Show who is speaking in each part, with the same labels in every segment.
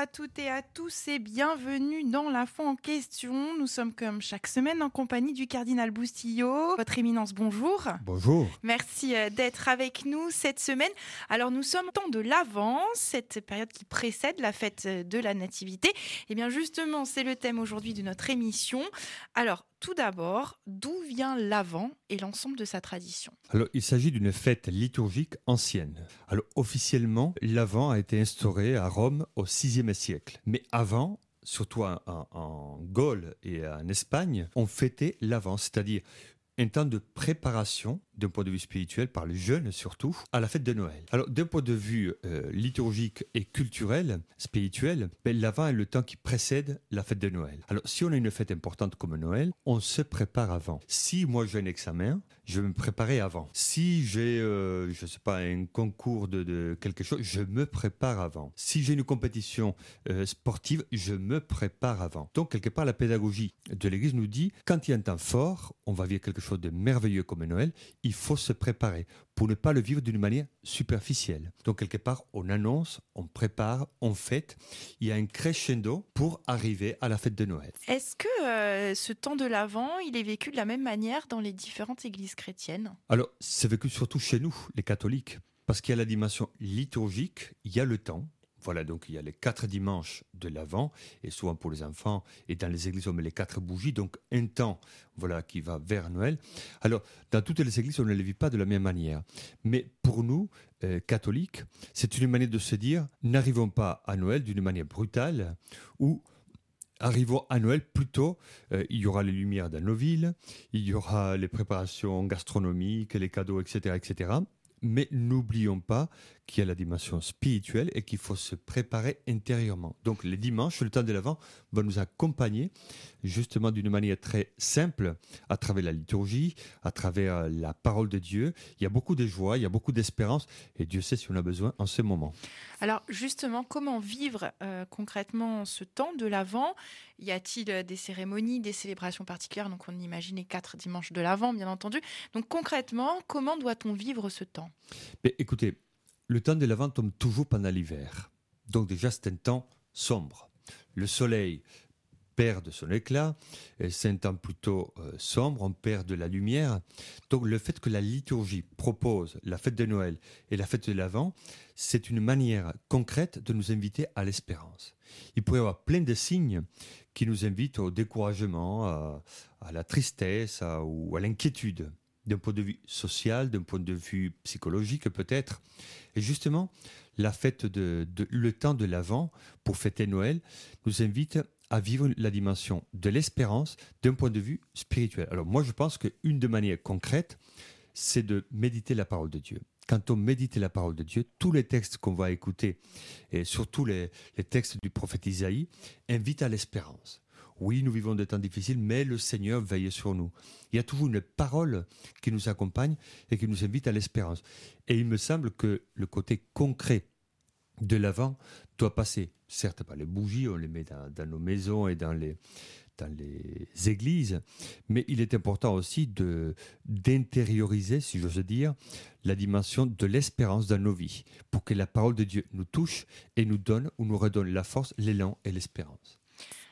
Speaker 1: à toutes et à tous et bienvenue dans l'info en question. Nous sommes comme chaque semaine en compagnie du cardinal Boustillot. Votre éminence, bonjour.
Speaker 2: Bonjour.
Speaker 1: Merci euh, d'être avec nous cette semaine. Alors nous sommes au temps de l'Avent, cette période qui précède la fête de la Nativité. Et eh bien justement, c'est le thème aujourd'hui de notre émission. Alors tout d'abord, d'où vient l'Avent et l'ensemble de sa tradition
Speaker 2: Alors, il s'agit d'une fête liturgique ancienne. Alors, officiellement, l'Avent a été instauré à Rome au VIe siècle. Mais avant, surtout en, en, Gaule et en Espagne, on fêtait l'Avent, c'est-à-dire un temps de préparation d'un point de vue spirituel par les jeunes surtout à la fête de Noël. Alors d'un point de vue euh, liturgique et culturel, spirituel, ben, l'avant est le temps qui précède la fête de Noël. Alors si on a une fête importante comme Noël, on se prépare avant. Si moi j'ai un examen, je vais me préparer avant. Si j'ai, euh, je sais pas, un concours de, quelque chose, je me prépare avant. Si j'ai une compétition euh, sportive, je me prépare avant. Donc quelque part la pédagogie de l'Église nous dit quand il y a un temps fort, on va vivre quelque chose de merveilleux comme Noël faut se préparer pour ne pas le vivre d'une manière superficielle. Donc quelque part, on annonce, on prépare, on fête. Il y a un crescendo pour arriver à la fête de Noël.
Speaker 1: Est-ce que euh, ce temps de l'Avent, il est vécu de la même manière dans les différentes églises chrétiennes?
Speaker 2: Alors, c'est vécu surtout chez nous, les catholiques, parce qu'il y a la dimension liturgique, il y a le temps, voilà, donc il y a les quatre dimanches de l'Avent, et souvent pour les enfants, et dans les églises, on met les quatre bougies, donc un temps voilà, qui va vers Noël. Alors, dans toutes les églises, on ne les vit pas de la même manière. Mais pour nous, euh, catholiques, c'est une manière de se dire, n'arrivons pas à Noël d'une manière brutale, ou arrivons à Noël plutôt, euh, il y aura les lumières dans nos villes, il y aura les préparations gastronomiques, les cadeaux, etc., etc. Mais n'oublions pas qu'il y a la dimension spirituelle et qu'il faut se préparer intérieurement. Donc les dimanches, le temps de l'Avent, va nous accompagner justement d'une manière très simple à travers la liturgie, à travers la parole de Dieu. Il y a beaucoup de joie, il y a beaucoup d'espérance et Dieu sait si on a besoin en ce moment.
Speaker 1: Alors justement, comment vivre euh, concrètement ce temps de l'Avent? Y a-t-il des cérémonies, des célébrations particulières? Donc on imagine les quatre dimanches de l'Avent, bien entendu. Donc concrètement, comment doit-on vivre ce temps?
Speaker 2: Mais Écoutez, le temps de l'Avent tombe toujours pendant l'hiver. Donc déjà, c'est un temps sombre. Le soleil perd de son éclat, c'est un temps plutôt euh, sombre, on perd de la lumière. Donc le fait que la liturgie propose la fête de Noël et la fête de l'Avent, c'est une manière concrète de nous inviter à l'espérance. Il pourrait y avoir plein de signes qui nous invitent au découragement, à, la tristesse ou à l'inquiétude d'un point de vue social, d'un point de vue psychologique peut-être. Et justement, la fête de, le temps de l'Avent pour fêter Noël nous invite à vivre la dimension de l'espérance d'un point de vue spirituel. Alors moi je pense qu'une des manières concrètes, c'est de méditer la parole de Dieu. Quand on médite la parole de Dieu, tous les textes qu'on va écouter, et surtout les, les textes du prophète Isaïe, invitent à l'espérance. Oui, nous vivons des temps difficiles, mais le Seigneur veille sur nous. Il y a toujours une parole qui nous accompagne et qui nous invite à l'espérance. Et il me semble que le côté concret de l'avant doit passer, certes par les bougies, on les met dans, nos maisons et dans les, dans les églises, mais il est important aussi de d'intérioriser, si j'ose dire, la dimension de l'espérance dans nos vies, pour que la parole de Dieu nous touche et nous donne ou nous redonne la force, l'élan et l'espérance.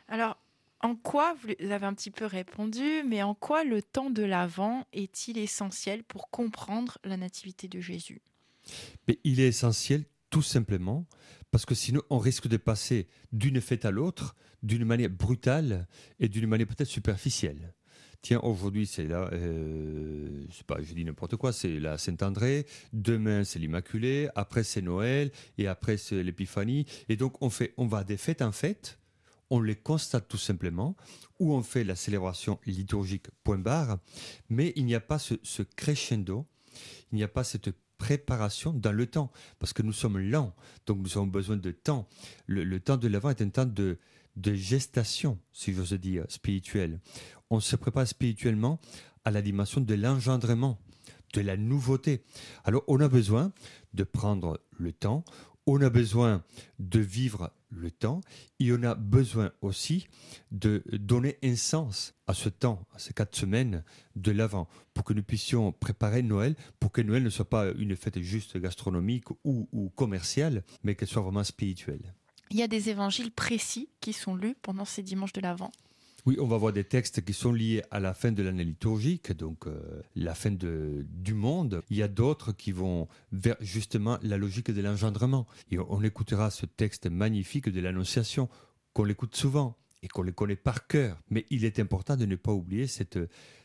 Speaker 1: Alors, en quoi, vous avez un petit peu répondu, mais en quoi le temps de l'Avent est-il essentiel pour comprendre la nativité de Jésus?
Speaker 2: Mais Il est essentiel tout simplement parce que sinon on risque de passer d'une fête à l'autre d'une manière brutale et d'une manière peut-être superficielle. Tiens, aujourd'hui c'est là, euh, pas, je dis n'importe quoi, c'est la Saint-André, demain c'est l'Immaculée, après c'est Noël et après c'est l'Épiphanie, et donc on fait, on va des fêtes en fête on les constate tout simplement, ou on fait la célébration liturgique point barre, mais il n'y a pas ce, crescendo, il n'y a pas cette préparation dans le temps, parce que nous sommes lents, donc nous avons besoin de temps. Le, temps de l'avant est un temps de, de gestation, si j'ose dire, spirituelle. On se prépare spirituellement à la dimension de l'engendrement, de la nouveauté. Alors on a besoin de prendre le temps, on a besoin de vivre le temps et on a besoin aussi de donner un sens à ce temps, à ces quatre semaines de l'avant, pour que nous puissions préparer Noël, pour que Noël ne soit pas une fête juste gastronomique ou, ou commerciale, mais qu'elle soit vraiment spirituelle.
Speaker 1: il y a des évangiles précis qui sont lus pendant ces dimanches de l'Avent.
Speaker 2: Oui, on va voir des textes qui sont liés à la fin de l'année liturgique, donc euh, la fin du monde. Il y a d'autres qui vont vers justement la logique de l'engendrement. Et on écoutera ce texte magnifique de l'Annonciation, qu'on l'écoute souvent et qu'on les connaît par cœur. Mais il est important de ne pas oublier cette,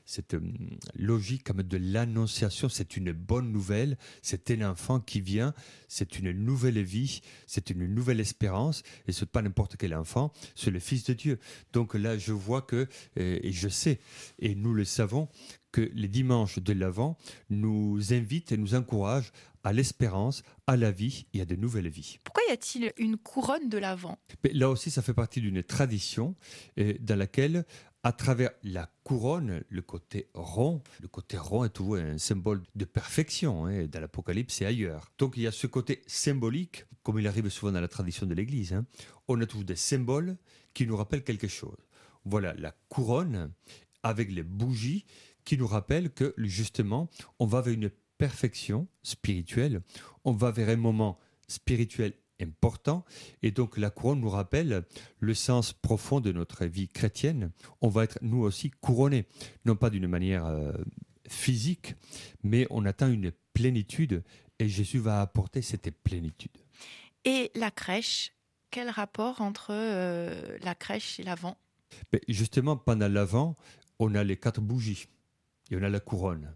Speaker 2: cette hum, logique comme de l'annonciation. C'est une bonne nouvelle, c'est un enfant qui vient, c'est une nouvelle vie, c'est une nouvelle espérance, et ce n'est pas n'importe quel enfant, c'est le Fils de Dieu. Donc là, je vois que, et je sais, et nous le savons, que les dimanches de l'Avent nous invitent et nous encouragent à l'espérance, à la vie et à de nouvelles vies.
Speaker 1: Pourquoi y a-t-il une couronne de l'Avent?
Speaker 2: Là aussi, ça fait partie d'une tradition euh, dans laquelle à travers la couronne, le côté rond, le côté rond est toujours un symbole de perfection hein, dans l'Apocalypse et ailleurs. Donc il y a ce côté symbolique, comme il arrive souvent dans la tradition de l'Église. Hein. On a toujours des symboles qui nous rappellent quelque chose. Voilà la couronne avec les bougies qui nous rappellent que justement, on va vers une perfection spirituelle, on va vers un moment spirituel important. Et donc la couronne nous rappelle le sens profond de notre vie chrétienne. On va être nous aussi couronnés, non pas d'une manière euh, physique, mais on atteint une plénitude et Jésus va apporter cette plénitude.
Speaker 1: Et la crèche, quel rapport entre euh, la crèche et l'avant?
Speaker 2: Justement, pendant l'avant, on a les quatre bougies et on a la couronne.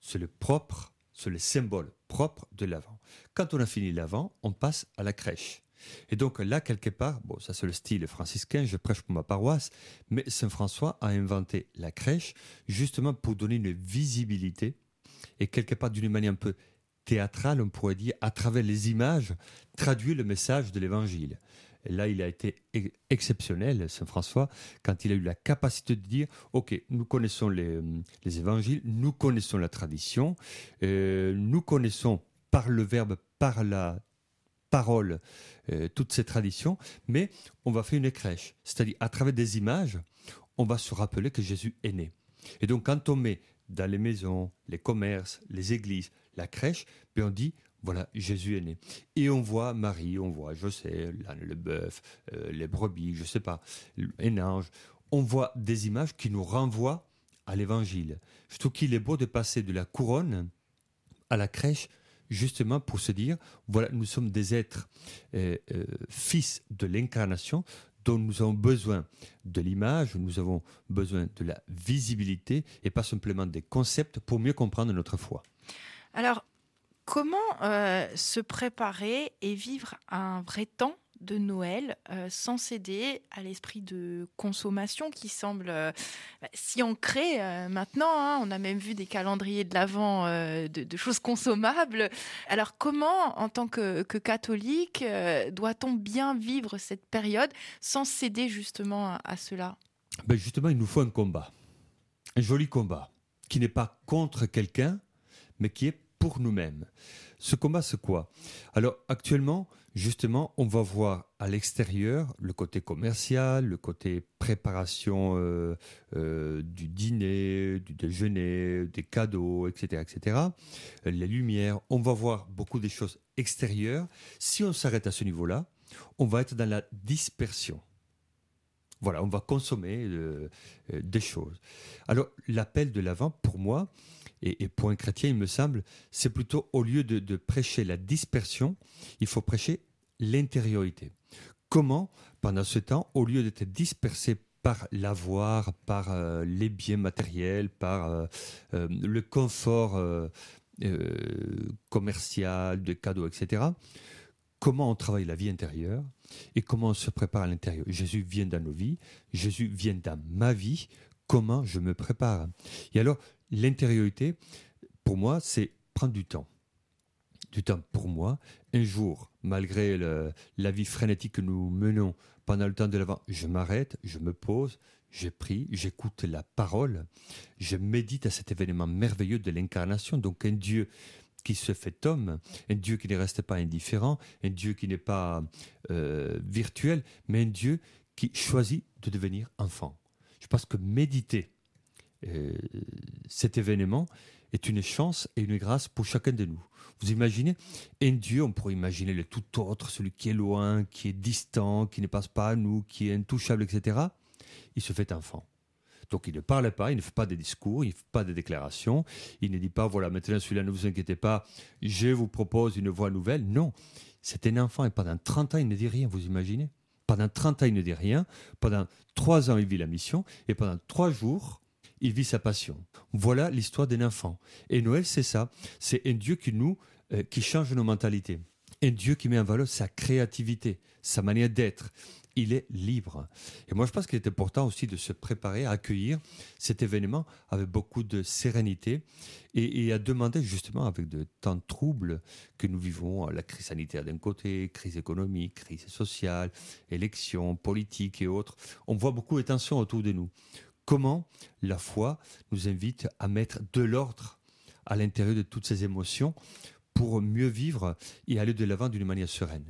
Speaker 2: C'est le propre, c'est le symbole propre de l'avant. Quand on a fini l'avant, on passe à la crèche. Et donc là, quelque part, bon, ça c'est le style franciscain, je prêche pour ma paroisse, mais Saint François a inventé la crèche justement pour donner une visibilité et quelque part d'une manière un peu théâtrale, on pourrait dire, à travers les images, traduire le message de l'évangile. Là, il a été exceptionnel, Saint François, quand il a eu la capacité de dire, OK, nous connaissons les, évangiles, nous connaissons la tradition, euh, nous connaissons par le verbe, par la parole, euh, toutes ces traditions, mais on va faire une crèche. C'est-à-dire, à travers des images, on va se rappeler que Jésus est né. Et donc, quand on met dans les maisons, les commerces, les églises, la crèche, puis on dit, voilà, Jésus est né. Et on voit Marie, on voit, je sais, l'âne, le bœuf, euh, les brebis, je sais pas, un ange. On voit des images qui nous renvoient à l'évangile. Je trouve qu'il est beau de passer de la couronne à la crèche, justement pour se dire, voilà, nous sommes des êtres euh, euh, fils de l'incarnation, dont nous avons besoin de l'image, nous avons besoin de la visibilité et pas simplement des concepts pour mieux comprendre notre foi.
Speaker 1: Alors, Comment euh, se préparer et vivre un vrai temps de Noël euh, sans céder à l'esprit de consommation qui semble euh, bah, si ancré maintenant. Hein. on a même vu des calendriers de l'Avent de, choses consommables. Alors comment, en tant que, catholique, doit-on bien vivre cette période sans céder justement à, cela?
Speaker 2: Ben Justement, il nous faut un combat, un joli combat, qui n'est pas contre quelqu'un, mais qui est pour nous-mêmes. Ce combat, c'est quoi? Alors actuellement, justement, on va voir à l'extérieur le côté commercial, le côté préparation euh, euh, du dîner, du déjeuner, des cadeaux, etc., etc. Les lumières, on va voir beaucoup des choses extérieures. Si on s'arrête à ce niveau-là, on va être dans la dispersion. Voilà, on va consommer euh, des choses. Alors, l'appel de l'avant, pour moi, et, pour un chrétien, il me semble, c'est plutôt au lieu de, prêcher la dispersion, il faut prêcher l'intériorité. Comment, pendant ce temps, au lieu d'être dispersé par l'avoir, par euh, les biens matériels, par euh, euh, le confort commercial, de cadeaux, etc., comment on travaille la vie intérieure et comment on se prépare à l'intérieur? Jésus vient dans nos vies, Jésus vient dans ma vie, comment je me prépare? Et alors, l'intériorité, pour moi, c'est prendre du temps. Du temps pour moi. Un jour, malgré la vie frénétique que nous menons pendant le temps de l'avant, je m'arrête, je me pose, je prie, j'écoute la parole, je médite à cet événement merveilleux de l'incarnation. Donc un Dieu qui se fait homme, un Dieu qui ne reste pas indifférent, un Dieu qui n'est pas euh, virtuel, mais un Dieu qui choisit de devenir enfant. Je pense que méditer euh, cet événement est une chance et une grâce pour chacun de nous. Vous imaginez Un Dieu, on pourrait imaginer le tout autre, celui qui est loin, qui est distant, qui ne passe pas à nous, qui est intouchable, etc. Il se fait enfant. Donc il ne parle pas, il ne fait pas des discours, il ne fait pas des déclarations, il ne dit pas, voilà, maintenant celui-là, ne vous inquiétez pas, je vous propose une voie nouvelle. Non, c'est un enfant et pendant 30 ans, il ne dit rien, vous imaginez Pendant 30 ans, il ne dit rien, pendant 3 ans, il vit la mission, et pendant 3 jours, il vit sa passion. Voilà l'histoire d'un enfant. Et Noël, c'est ça. C'est un Dieu qui nous, euh, qui change nos mentalités. Un Dieu qui met en valeur sa créativité, sa manière d'être, il est libre. Et moi, je pense qu'il est important aussi de se préparer à accueillir cet événement avec beaucoup de sérénité et, à demander justement, avec de temps troubles que nous vivons, la crise sanitaire d'un côté, crise économique, crise sociale, élections, politiques et autres, on voit beaucoup de tensions autour de nous. Comment la foi nous invite à mettre de l'ordre à l'intérieur de toutes ces émotions pour mieux vivre et aller de l'avant d'une manière sereine.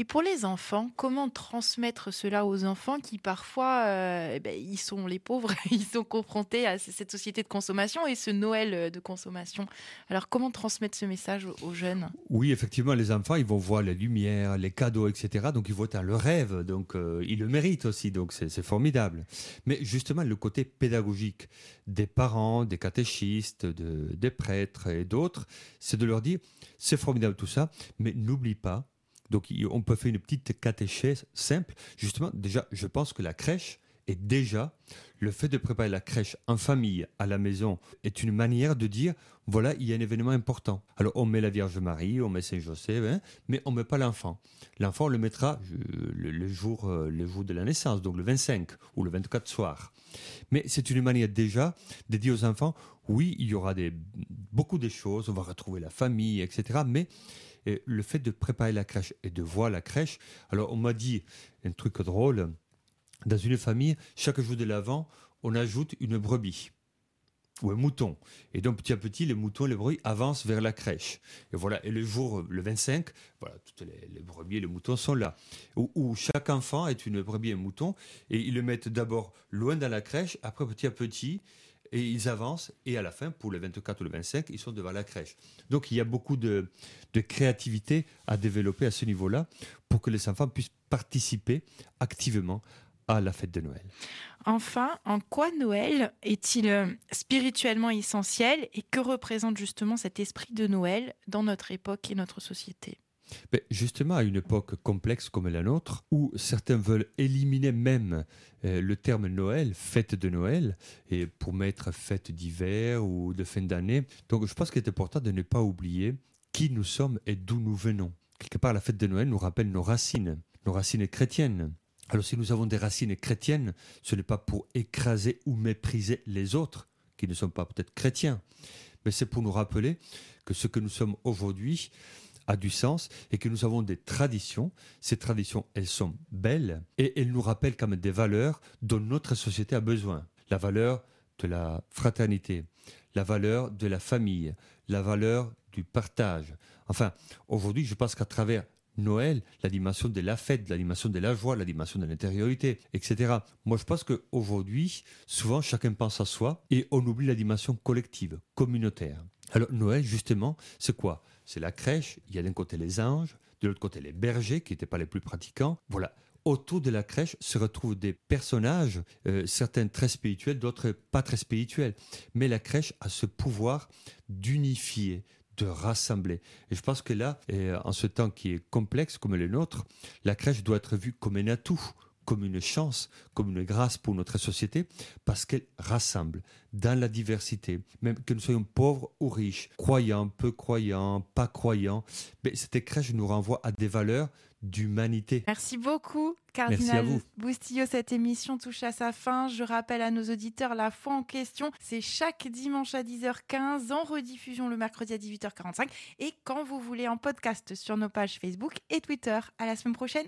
Speaker 1: Et pour les enfants, comment transmettre cela aux enfants qui parfois, euh, eh ben, ils sont les pauvres, ils sont confrontés à cette société de consommation et ce Noël euh, de consommation. Alors comment transmettre ce message aux jeunes?
Speaker 2: Oui, effectivement, les enfants, ils vont voir les lumières, les cadeaux, etc. Donc ils vont être le rêve, donc euh, ils le méritent aussi, donc c'est formidable. Mais justement, le côté pédagogique des parents, des catéchistes, de, des prêtres et d'autres, c'est de leur dire, c'est formidable tout ça, mais n'oublie pas donc on peut faire une petite catéchèse simple. Justement, déjà, je pense que la crèche est déjà, le fait de préparer la crèche en famille, à la maison, est une manière de dire, voilà, il y a un événement important. Alors on met la Vierge Marie, on met Saint-Joseph, hein, mais on ne met pas l'enfant. L'enfant, on le mettra le, jour, euh, le jour de la naissance, donc le 25 ou le 24 soir. Mais c'est une manière déjà de dire aux enfants, oui, il y aura des, beaucoup de choses, on va retrouver la famille, etc. Mais et le fait de préparer la crèche et de voir la crèche, alors on m'a dit un truc drôle, dans une famille, chaque jour de l'avant, on ajoute une brebis ou un mouton. Et donc petit à petit, les moutons, les brebis avancent vers la crèche. Et voilà. Et le jour, le 25, voilà, toutes les, brebis et les moutons sont là. Où, où, chaque enfant est une brebis et un mouton. Et ils le mettent d'abord loin dans la crèche. Après, petit à petit, et ils avancent, et à la fin, pour le 24 ou le 25, ils sont devant la crèche. Donc il y a beaucoup de, créativité à développer à ce niveau-là pour que les enfants puissent participer activement à la fête de Noël.
Speaker 1: Enfin, en quoi Noël est-il euh, spirituellement essentiel et que représente justement cet esprit de Noël dans notre époque et notre société?
Speaker 2: Ben, justement, à une époque complexe comme la nôtre, où certains veulent éliminer même euh, le terme Noël, fête de Noël, et pour mettre fête d'hiver ou de fin d'année. Donc je pense qu'il est important de ne pas oublier qui nous sommes et d'où nous venons. Quelque part, la fête de Noël nous rappelle nos racines, nos racines chrétiennes. Alors si nous avons des racines chrétiennes, ce n'est pas pour écraser ou mépriser les autres, qui ne sont pas peut-être chrétiens, mais c'est pour nous rappeler que ce que nous sommes aujourd'hui, a du sens et que nous avons des traditions. Ces traditions, elles sont belles et elles nous rappellent quand même des valeurs dont notre société a besoin. La valeur de la fraternité, la valeur de la famille, la valeur du partage. Enfin, aujourd'hui, je pense qu'à travers Noël, la dimension de la fête, la dimension de la joie, la dimension de l'intériorité, etc. Moi, je pense qu'aujourd'hui, souvent, chacun pense à soi et on oublie la dimension collective, communautaire. Alors, Noël, justement, c'est quoi? C'est la crèche, il y a d'un côté les anges, de l'autre côté les bergers qui n'étaient pas les plus pratiquants. Voilà. Autour de la crèche se retrouvent des personnages, euh, certains très spirituels, d'autres pas très spirituels. Mais la crèche a ce pouvoir d'unifier, rassembler. Et je pense que là, en ce temps qui est complexe comme le nôtre, la crèche doit être vue comme un atout, comme une chance, comme une grâce pour notre société, parce qu'elle rassemble dans la diversité, même que nous soyons pauvres ou riches, croyants, peu croyants, pas croyants. Mais cette crèche nous renvoie à des valeurs d'humanité.
Speaker 1: Merci beaucoup, Cardinal Boustillot. Cette émission touche à sa fin. Je rappelle à nos auditeurs la foi en question. C'est chaque dimanche à 10h15, en rediffusion le mercredi à 18h45 et quand vous voulez en podcast sur nos pages Facebook et Twitter. À la semaine prochaine.